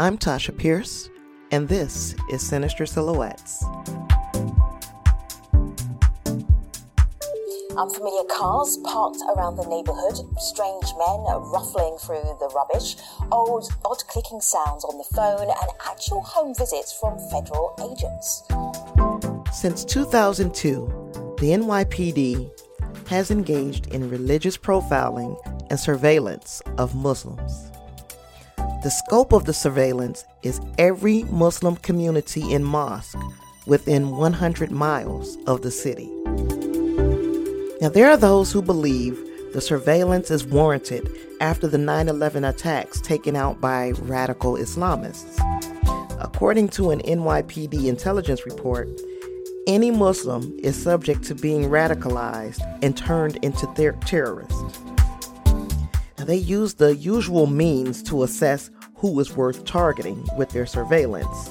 I'm Tasha Pierce, and this is Sinister Silhouettes. Unfamiliar cars parked around the neighbourhood, strange men ruffling through the rubbish, old, odd clicking sounds on the phone, and actual home visits from federal agents. Since 2002, the NYPD has engaged in religious profiling and surveillance of Muslims. The scope of the surveillance is every Muslim community and mosque within 100 miles of the city. Now, there are those who believe the surveillance is warranted after the 9 11 attacks taken out by radical Islamists. According to an NYPD intelligence report, any Muslim is subject to being radicalized and turned into ter- terrorists. Now, they use the usual means to assess who is worth targeting with their surveillance.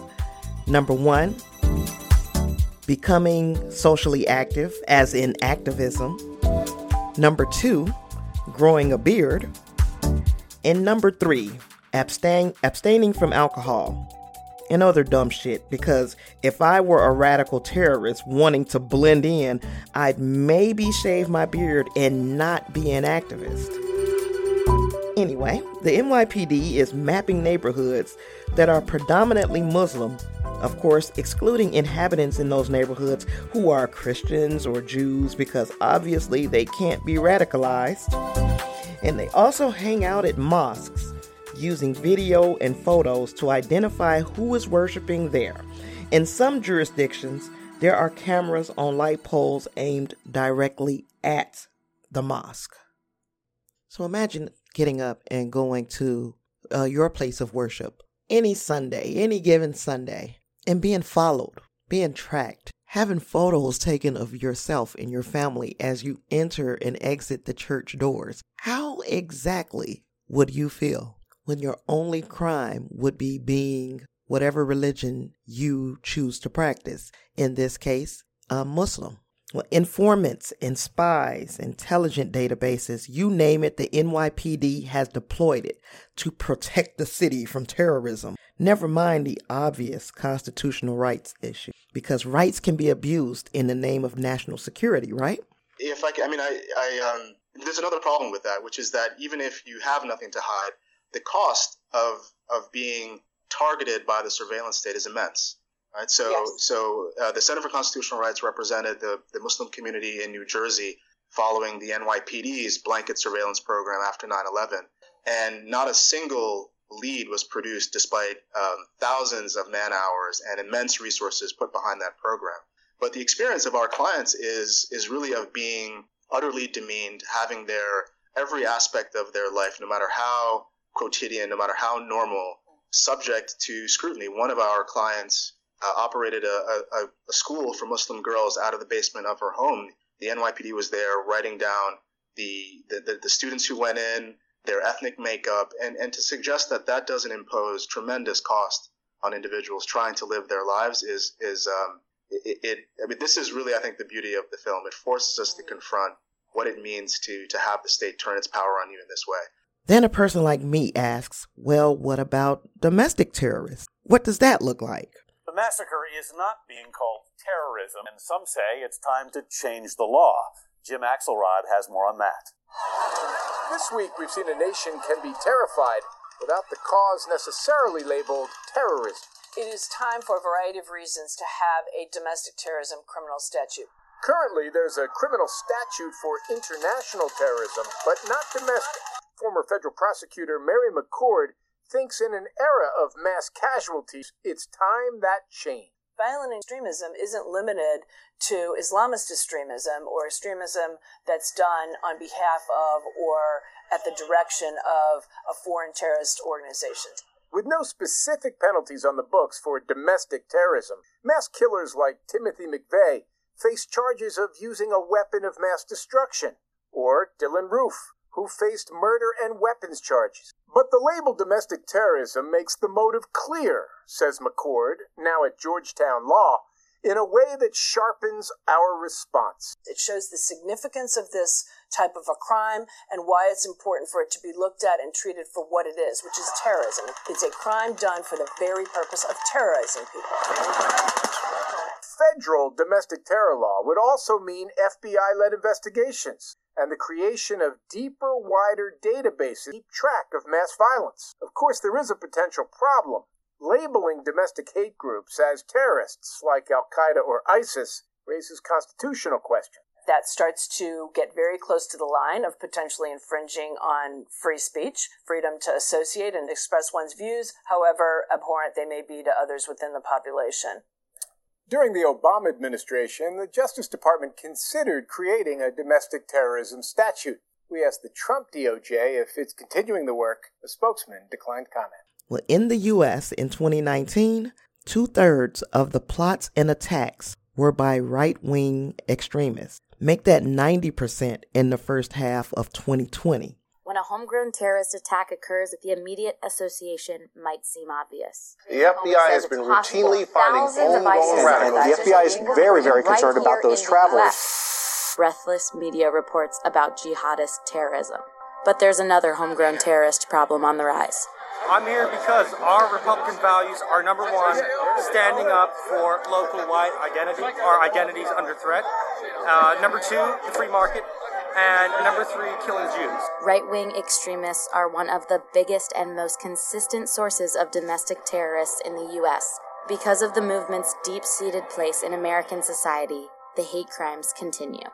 Number one, becoming socially active, as in activism. Number two, growing a beard. And number three, abstain, abstaining from alcohol and other dumb shit. Because if I were a radical terrorist wanting to blend in, I'd maybe shave my beard and not be an activist. Anyway, the NYPD is mapping neighborhoods that are predominantly Muslim of course, excluding inhabitants in those neighborhoods who are Christians or Jews because obviously they can't be radicalized. And they also hang out at mosques using video and photos to identify who is worshiping there. In some jurisdictions, there are cameras on light poles aimed directly at the mosque. So imagine getting up and going to uh, your place of worship any Sunday, any given Sunday, and being followed, being tracked, having photos taken of yourself and your family as you enter and exit the church doors. How exactly would you feel when your only crime would be being whatever religion you choose to practice? In this case, a Muslim. Well, informants and spies, intelligent databases, you name it, the NYPD has deployed it to protect the city from terrorism. Never mind the obvious constitutional rights issue, because rights can be abused in the name of national security, right? If I, can, I mean, I, I, um, there's another problem with that, which is that even if you have nothing to hide, the cost of of being targeted by the surveillance state is immense. Right. So, yes. so uh, the Center for Constitutional Rights represented the, the Muslim community in New Jersey following the NYPD's blanket surveillance program after 9/11, and not a single lead was produced despite um, thousands of man hours and immense resources put behind that program. But the experience of our clients is is really of being utterly demeaned, having their every aspect of their life, no matter how quotidian, no matter how normal, subject to scrutiny. One of our clients uh, operated a, a, a, school for Muslim girls out of the basement of her home. The NYPD was there writing down the, the, the, the students who went in, their ethnic makeup, and, and to suggest that that doesn't impose tremendous cost on individuals trying to live their lives is, is um, it, it, I mean, this is really, I think, the beauty of the film. It forces us to confront what it means to, to have the state turn its power on you in this way. Then a person like me asks, well, what about domestic terrorists? What does that look like? Massacre is not being called terrorism, and some say it's time to change the law. Jim Axelrod has more on that. This week, we've seen a nation can be terrified without the cause necessarily labeled terrorism. It is time for a variety of reasons to have a domestic terrorism criminal statute. Currently, there's a criminal statute for international terrorism, but not domestic. Former federal prosecutor Mary McCord thinks in an era of mass casualties, it's time that changed. Violent extremism isn't limited to Islamist extremism or extremism that's done on behalf of or at the direction of a foreign terrorist organization. With no specific penalties on the books for domestic terrorism, mass killers like Timothy McVeigh face charges of using a weapon of mass destruction, or Dylann Roof, who faced murder and weapons charges. But the label domestic terrorism makes the motive clear, says McCord, now at Georgetown Law, in a way that sharpens our response. It shows the significance of this type of a crime and why it's important for it to be looked at and treated for what it is, which is terrorism. It's a crime done for the very purpose of terrorizing people. Federal domestic terror law would also mean FBI led investigations and the creation of deeper, wider databases to keep track of mass violence. Of course, there is a potential problem. Labeling domestic hate groups as terrorists like Al Qaeda or ISIS raises constitutional questions. That starts to get very close to the line of potentially infringing on free speech, freedom to associate and express one's views, however abhorrent they may be to others within the population. During the Obama administration, the Justice Department considered creating a domestic terrorism statute. We asked the Trump DOJ if it's continuing the work. A spokesman declined comment. Well, in the U.S. in 2019, two thirds of the plots and attacks were by right wing extremists. Make that 90% in the first half of 2020. When a homegrown terrorist attack occurs, the immediate association might seem obvious. The FBI has been routinely finding homegrown radicals. The FBI is very, very concerned about those travelers. Breathless media reports about jihadist terrorism. But there's another homegrown terrorist problem on the rise. I'm here because our Republican values are number one, standing up for local white identity, our identities under threat. Uh, number two, the free market. And number three, killing Jews. Right wing extremists are one of the biggest and most consistent sources of domestic terrorists in the U.S. Because of the movement's deep seated place in American society, the hate crimes continue.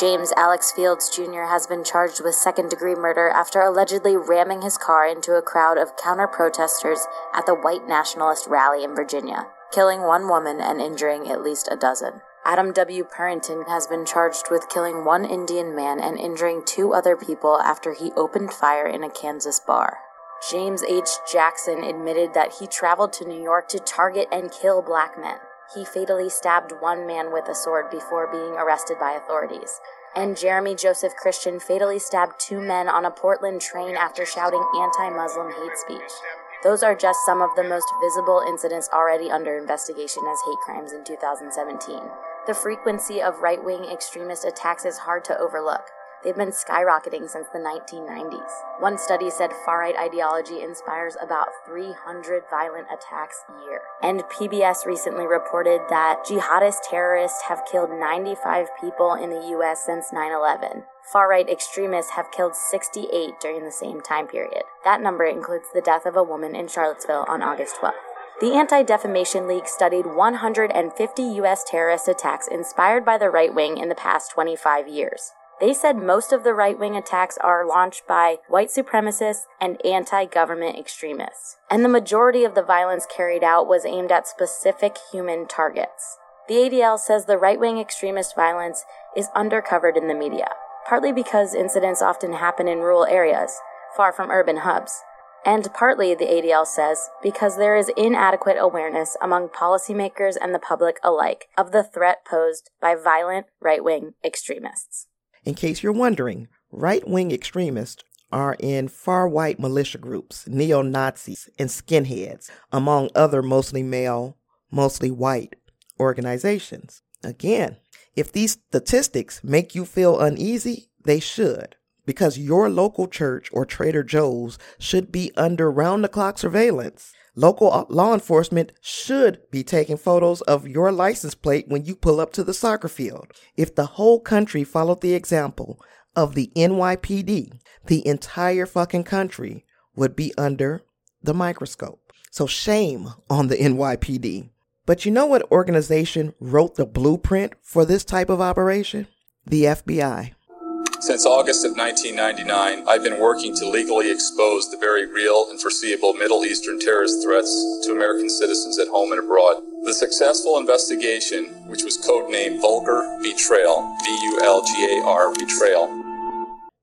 James Alex Fields Jr. has been charged with second degree murder after allegedly ramming his car into a crowd of counter protesters at the white nationalist rally in Virginia, killing one woman and injuring at least a dozen. Adam W. Purinton has been charged with killing one Indian man and injuring two other people after he opened fire in a Kansas bar. James H. Jackson admitted that he traveled to New York to target and kill black men he fatally stabbed one man with a sword before being arrested by authorities. And Jeremy Joseph Christian fatally stabbed two men on a Portland train after shouting anti Muslim hate speech. Those are just some of the most visible incidents already under investigation as hate crimes in 2017. The frequency of right wing extremist attacks is hard to overlook. They've been skyrocketing since the 1990s. One study said far right ideology inspires about 300 violent attacks a year. And PBS recently reported that jihadist terrorists have killed 95 people in the US since 9 11. Far right extremists have killed 68 during the same time period. That number includes the death of a woman in Charlottesville on August 12th. The Anti Defamation League studied 150 U.S. terrorist attacks inspired by the right wing in the past 25 years. They said most of the right wing attacks are launched by white supremacists and anti government extremists, and the majority of the violence carried out was aimed at specific human targets. The ADL says the right wing extremist violence is undercovered in the media, partly because incidents often happen in rural areas, far from urban hubs. And partly, the ADL says, because there is inadequate awareness among policymakers and the public alike of the threat posed by violent right wing extremists. In case you're wondering, right wing extremists are in far white militia groups, neo Nazis, and skinheads, among other mostly male, mostly white organizations. Again, if these statistics make you feel uneasy, they should, because your local church or Trader Joe's should be under round the clock surveillance. Local uh, law enforcement should be taking photos of your license plate when you pull up to the soccer field. If the whole country followed the example of the NYPD, the entire fucking country would be under the microscope. So shame on the NYPD. But you know what organization wrote the blueprint for this type of operation? The FBI. Since August of 1999, I've been working to legally expose the very real and foreseeable Middle Eastern terrorist threats to American citizens at home and abroad. The successful investigation, which was codenamed Vulgar Betrayal, V-U-L-G-A-R Betrayal.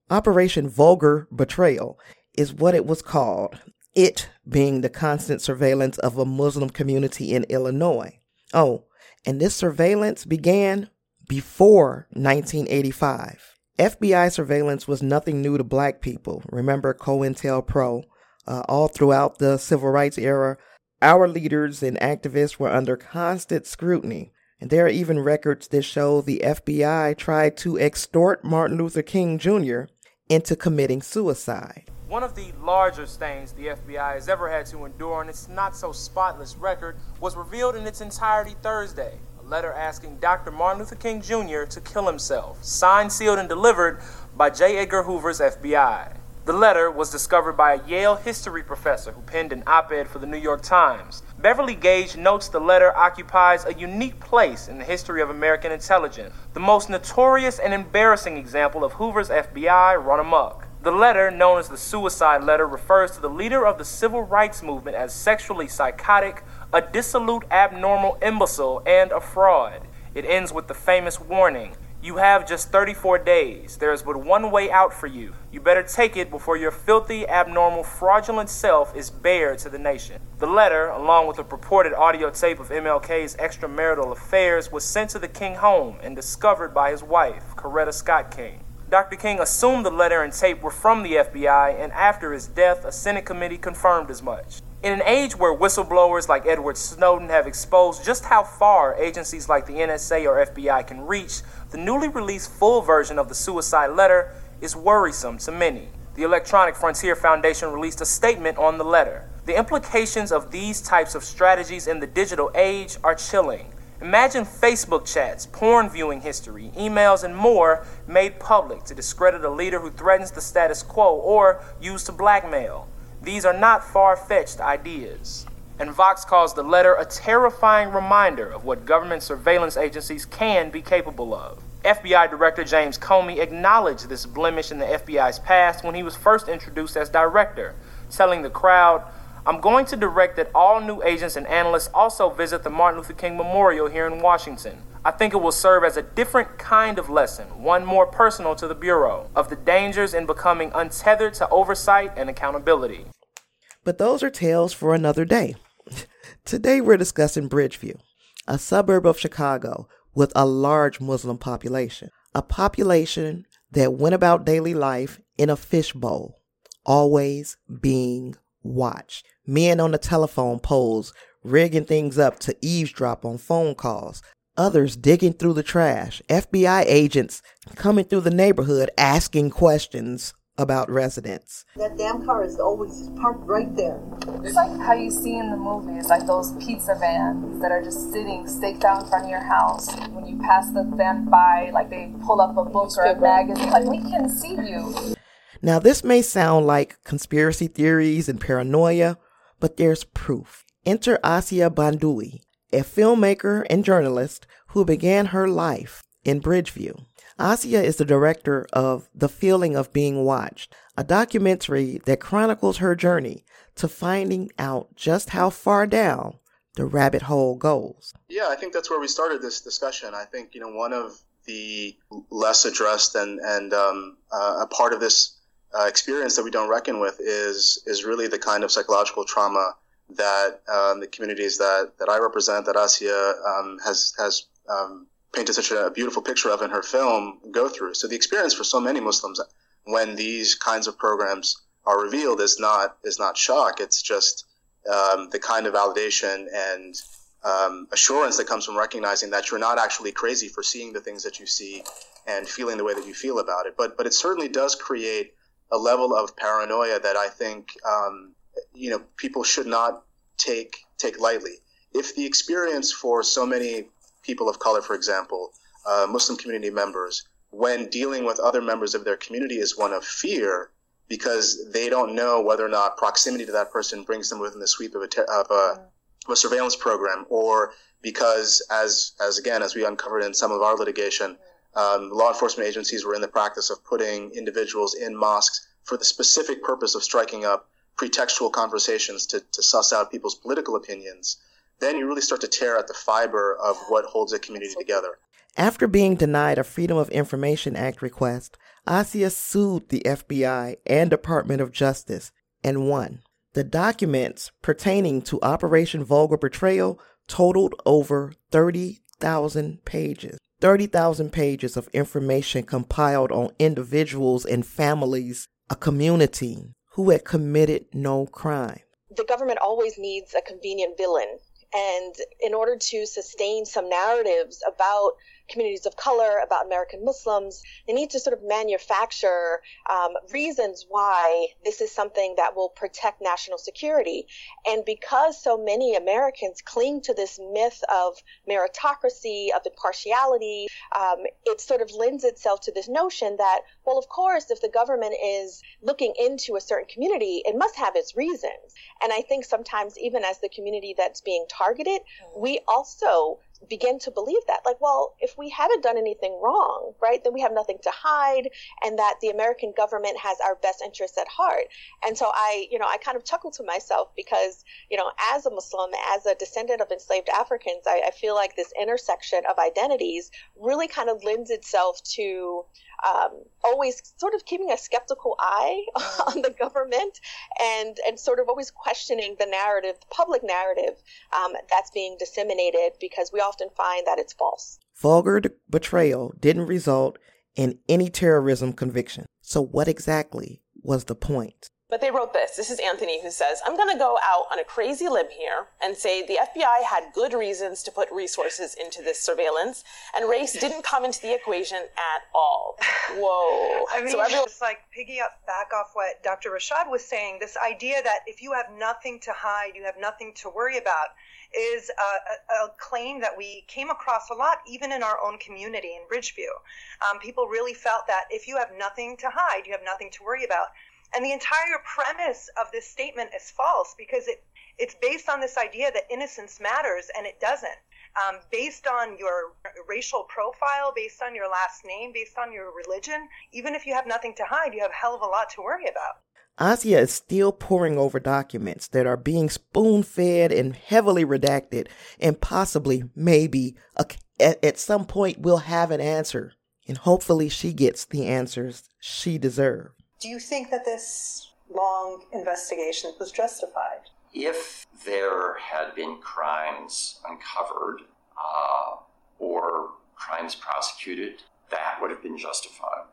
Operation Vulgar Betrayal is what it was called, it being the constant surveillance of a Muslim community in Illinois. Oh, and this surveillance began before 1985. FBI surveillance was nothing new to black people. Remember COINTELPRO, uh, all throughout the civil rights era, our leaders and activists were under constant scrutiny. And there are even records that show the FBI tried to extort Martin Luther King Jr. into committing suicide. One of the larger stains the FBI has ever had to endure on its not so spotless record was revealed in its entirety Thursday. Letter asking Dr. Martin Luther King Jr. to kill himself, signed, sealed, and delivered by J. Edgar Hoover's FBI. The letter was discovered by a Yale history professor who penned an op ed for the New York Times. Beverly Gage notes the letter occupies a unique place in the history of American intelligence, the most notorious and embarrassing example of Hoover's FBI run amok. The letter, known as the suicide letter, refers to the leader of the civil rights movement as sexually psychotic, a dissolute, abnormal imbecile, and a fraud. It ends with the famous warning you have just 34 days. There is but one way out for you. You better take it before your filthy, abnormal, fraudulent self is bared to the nation. The letter, along with a purported audio tape of MLK's extramarital affairs, was sent to the King home and discovered by his wife, Coretta Scott King. Dr. King assumed the letter and tape were from the FBI, and after his death, a Senate committee confirmed as much. In an age where whistleblowers like Edward Snowden have exposed just how far agencies like the NSA or FBI can reach, the newly released full version of the suicide letter is worrisome to many. The Electronic Frontier Foundation released a statement on the letter. The implications of these types of strategies in the digital age are chilling. Imagine Facebook chats, porn viewing history, emails, and more made public to discredit a leader who threatens the status quo or used to blackmail. These are not far fetched ideas. And Vox calls the letter a terrifying reminder of what government surveillance agencies can be capable of. FBI Director James Comey acknowledged this blemish in the FBI's past when he was first introduced as director, telling the crowd, I'm going to direct that all new agents and analysts also visit the Martin Luther King Memorial here in Washington. I think it will serve as a different kind of lesson, one more personal to the Bureau, of the dangers in becoming untethered to oversight and accountability. But those are tales for another day. Today we're discussing Bridgeview, a suburb of Chicago with a large Muslim population, a population that went about daily life in a fishbowl, always being watched. Men on the telephone poles rigging things up to eavesdrop on phone calls, others digging through the trash, FBI agents coming through the neighborhood asking questions about residents. That damn car is always parked right there. It's like how you see in the movies, like those pizza vans that are just sitting staked out in front of your house. When you pass the van by, like they pull up a book or a magazine, like we can see you. Now, this may sound like conspiracy theories and paranoia, but there's proof. Enter Asia Boundaoui, a filmmaker and journalist who began her life in Bridgeview. Asia is the director of The Feeling of Being Watched, a documentary that chronicles her journey to finding out just how far down the rabbit hole goes. Yeah, I think that's where we started this discussion. I think, you know, one of the less addressed and, and um, uh, a part of this uh, experience that we don't reckon with is, is really the kind of psychological trauma that um, the communities that, that I represent, that Asia um, has, has um, painted such a beautiful picture of in her film go through. So the experience for so many Muslims when these kinds of programs are revealed is not is not shock. It's just um, the kind of validation and um, assurance that comes from recognizing that you're not actually crazy for seeing the things that you see and feeling the way that you feel about it. But but it certainly does create a level of paranoia that I think um, you know people should not take take lightly. If the experience for so many people of color, for example, uh, Muslim community members, when dealing with other members of their community is one of fear because they don't know whether or not proximity to that person brings them within the sweep of a, te- of a, of a surveillance program or because as as again as we uncovered in some of our litigation um, law enforcement agencies were in the practice of putting individuals in mosques for the specific purpose of striking up pretextual conversations to, to suss out people's political opinions then you really start to tear at the fiber of what holds a community together. After being denied a Freedom of Information Act request, Asia sued the FBI and Department of Justice and won. The documents pertaining to Operation Vulgar Betrayal totaled over 30,000 pages. 30,000 pages of information compiled on individuals and families, a community who had committed no crime. The government always needs a convenient villain. And in order to sustain some narratives about communities of color, about American Muslims. They need to sort of manufacture um, reasons why this is something that will protect national security. And because so many Americans cling to this myth of meritocracy, of impartiality, um, it sort of lends itself to this notion that, well, of course, if the government is looking into a certain community, it must have its reasons. And I think sometimes, even as the community that's being targeted, we also begin to believe that. Like well if we haven't done anything wrong right then we have nothing to hide and that the american government has our best interests at heart. And so i you know i kind of chuckle to myself because you know as a muslim as a descendant of enslaved africans i, I feel like this intersection of identities really kind of lends itself to um, always sort of keeping a skeptical eye on the government and and sort of always questioning the narrative, the public narrative um, that's being disseminated because we often find that it's false. Vulgar betrayal didn't result in any terrorism conviction. So what exactly was the point? But they wrote this. This is Anthony who says, I'm going to go out on a crazy limb here and say the FBI had good reasons to put resources into this surveillance, and race didn't come into the equation at all. Whoa. I mean, so everyone- just like piggy up back off what Dr. Rashad was saying, this idea that if you have nothing to hide, you have nothing to worry about is a, a, claim that we came across a lot, even in our own community in Bridgeview. Um, people really felt that if you have nothing to hide, you have nothing to worry about. And the entire premise of this statement is false because it, it's based on this idea that innocence matters, and it doesn't. Um, based on your racial profile, based on your last name, based on your religion, even if you have nothing to hide, you have a hell of a lot to worry about. Asia is still poring over documents that are being spoon fed and heavily redacted, and possibly, maybe, at, at some point, we'll have an answer. And hopefully, she gets the answers she deserves. Do you think that this long investigation was justified? If there had been crimes uncovered uh, or crimes prosecuted, that would have been justified.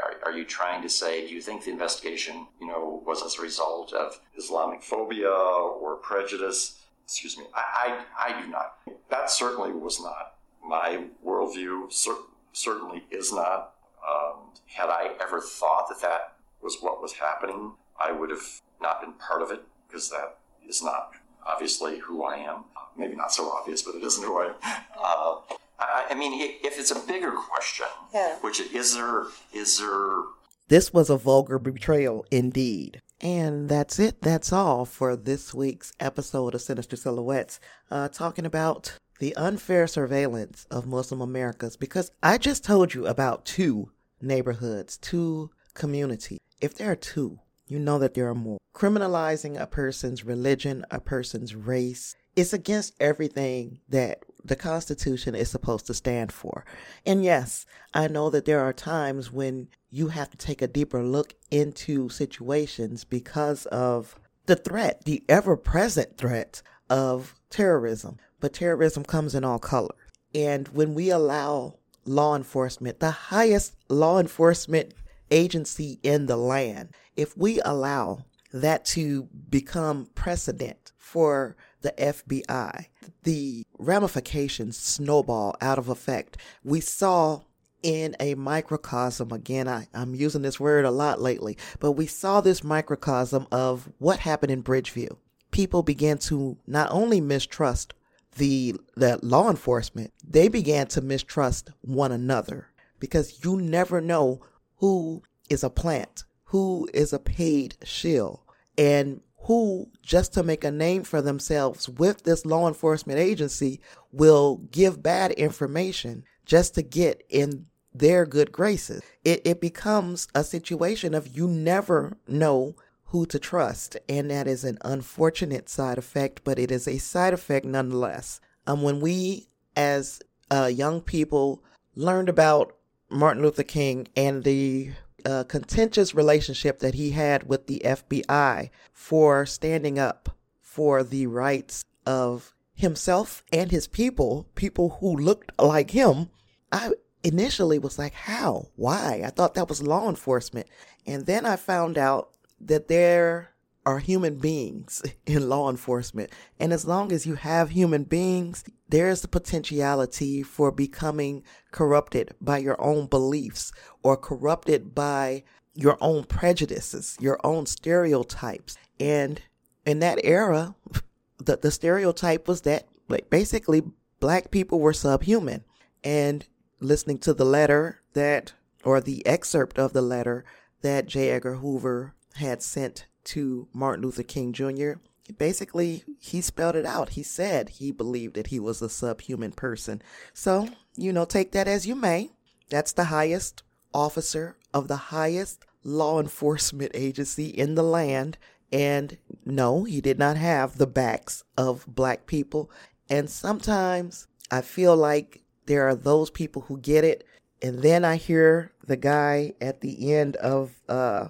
Are, are, you trying to say, do you think the investigation, you know, was as a result of Islamic phobia or prejudice? Excuse me, I, I, I do not. That certainly was not my worldview, cer- certainly is not. Um, had I ever thought that that was what was happening, I would have not been part of it because that is not obviously who I am. Maybe not so obvious, but it isn't who I am. Uh, I, I, mean, if it's a bigger question, yeah. which is there, is there. This was a vulgar betrayal indeed. And that's it. That's all for this week's episode of Sinister Silhouettes, uh, talking about the unfair surveillance of Muslim Americas. Because I just told you about two neighborhoods, two communities if there are two, you know that there are more. Criminalizing a person's religion, a person's race, it's against everything that the Constitution is supposed to stand for. And yes, I know that there are times when you have to take a deeper look into situations because of the threat, the ever present threat of terrorism. But terrorism comes in all colors. And when we allow law enforcement, the highest law enforcement agency in the land, if we allow that to become precedent for the FBI, the ramifications snowball out of effect. We saw in a microcosm, again, I, I'm using this word a lot lately, but we saw this microcosm of what happened in Bridgeview. People began to not only mistrust the, the law enforcement, they began to mistrust one another because you never know who is a plant, who is a paid shill, and who, just to make a name for themselves with this law enforcement agency, will give bad information just to get in their good graces. It, it becomes a situation of you never know who to trust, and that is an unfortunate side effect, but it is a side effect nonetheless. Um, when we, as uh, young people, learned about Martin Luther King and the uh, contentious relationship that he had with the FBI for standing up for the rights of himself and his people, people who looked like him, I initially was like, how? Why? I thought that was law enforcement. And then I found out that there are human beings in law enforcement. And as long as you have human beings, there's the potentiality for becoming corrupted by your own beliefs or corrupted by your own prejudices, your own stereotypes. And in that era, the, the stereotype was that like basically black people were subhuman. And listening to the letter that, or the excerpt of the letter that J. Edgar Hoover had sent to Martin Luther King Jr., basically he spelled it out. He said he believed that he was a subhuman person. So, you know, take that as you may. That's the highest officer of the highest law enforcement agency in the land. And no, he did not have the backs of black people. And sometimes I feel like there are those people who get it. And then I hear the guy at the end of uh,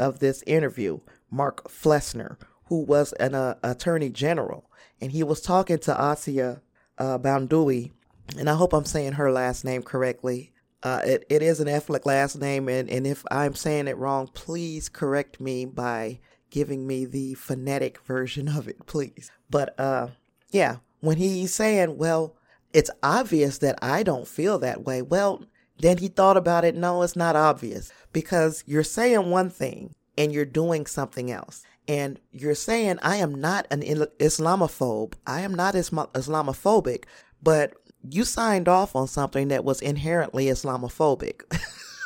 of this interview, Mark Flessner, who was an uh, attorney general, and he was talking to Asia uh, and I hope I'm saying her last name correctly. Uh, it, it is an ethnic last name, and, and if I'm saying it wrong, please correct me by giving me the phonetic version of it, please. But uh, yeah, when he's saying, well, it's obvious that I don't feel that way, well, then he thought about it. No, it's not obvious because you're saying one thing and you're doing something else. And you're saying, I am not an Islamophobe. I am not Islamophobic, but you signed off on something that was inherently Islamophobic.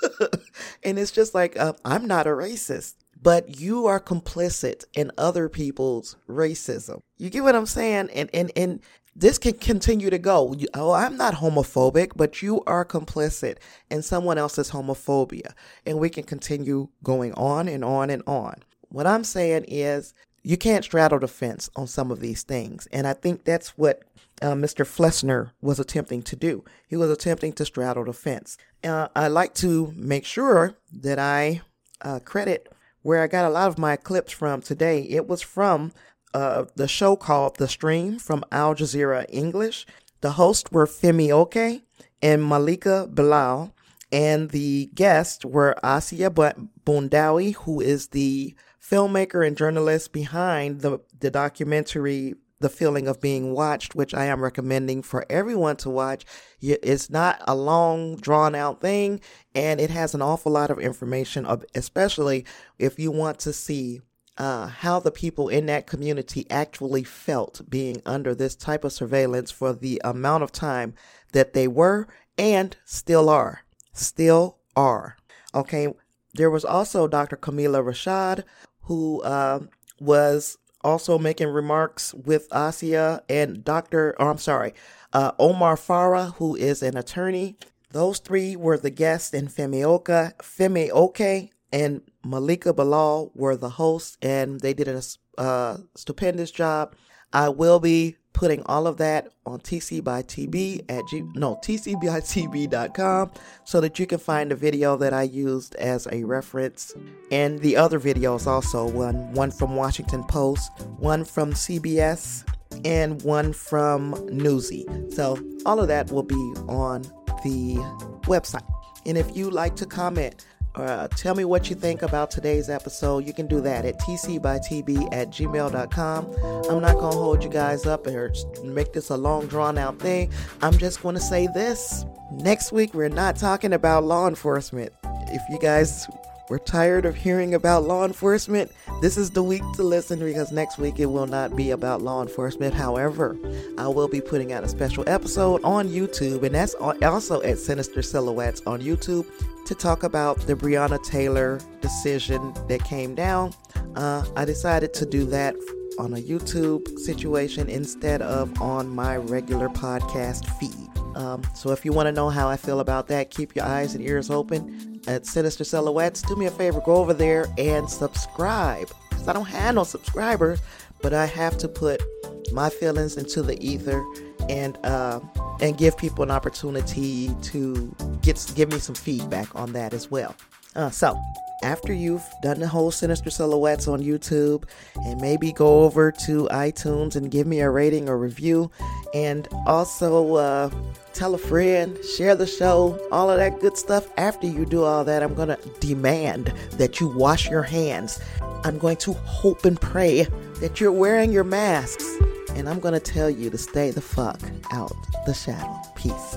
and it's just like, uh, I'm not a racist, but you are complicit in other people's racism. You get what I'm saying? And, and, and this can continue to go. Oh, I'm not homophobic, but you are complicit in someone else's homophobia. And we can continue going on and on and on. What I'm saying is you can't straddle the fence on some of these things. And I think that's what uh, Mr. Flessner was attempting to do. He was attempting to straddle the fence. Uh, I like to make sure that I uh, credit where I got a lot of my clips from today. It was from uh, the show called The Stream from Al Jazeera English. The hosts were Femi Oke and Malika Bilal, and the guests were Asia Boundaoui, who is the filmmaker and journalist behind the, the documentary the feeling of being watched, which I am recommending for everyone to watch. It's not a long, drawn out thing, and it has an awful lot of information, especially if you want to see uh, how the people in that community actually felt being under this type of surveillance for the amount of time that they were and still are. Still are. Okay. There was also Dr. Kameelah Rashad, who uh, was also making remarks with Asia and Dr. Oh, I'm sorry, uh, Omar Farah, who is an attorney. Those three were the guests in Femi Oke, Femi Oke and Malika Bilal were the hosts, and they did a uh, stupendous job. I will be putting all of that on TC by TB at G, no TCByTB.com so that you can find the video that I used as a reference and the other videos also one one from Washington Post, one from CBS, and one from Newsy. So all of that will be on the website. And if you like to comment tell me what you think about today's episode. You can do that at tcbytb at gmail.com. I'm not going to hold you guys up or make this a long, drawn out thing. I'm just going to say this. Next week, we're not talking about law enforcement. If you guys were tired of hearing about law enforcement, this is the week to listen because next week it will not be about law enforcement. However, I will be putting out a special episode on YouTube, and that's also at Sinister Silhouettes on YouTube to talk about the Breonna Taylor decision that came down. Uh, I decided to do that on a YouTube situation instead of on my regular podcast feed. Um, so if you want to know how I feel about that, keep your eyes and ears open at Sinister Silhouettes. Do me a favor, go over there and subscribe. Because I don't have no subscribers, but I have to put my feelings into the ether and uh, and give people an opportunity to get give me some feedback on that as well. Uh, so after you've done the whole Sinister Silhouettes on YouTube, and maybe go over to iTunes and give me a rating or review, and also uh, tell a friend, share the show, all of that good stuff. After you do all that, I'm going to demand that you wash your hands. I'm going to hope and pray that you're wearing your masks. And I'm going to tell you to stay the fuck out the shadow. Peace.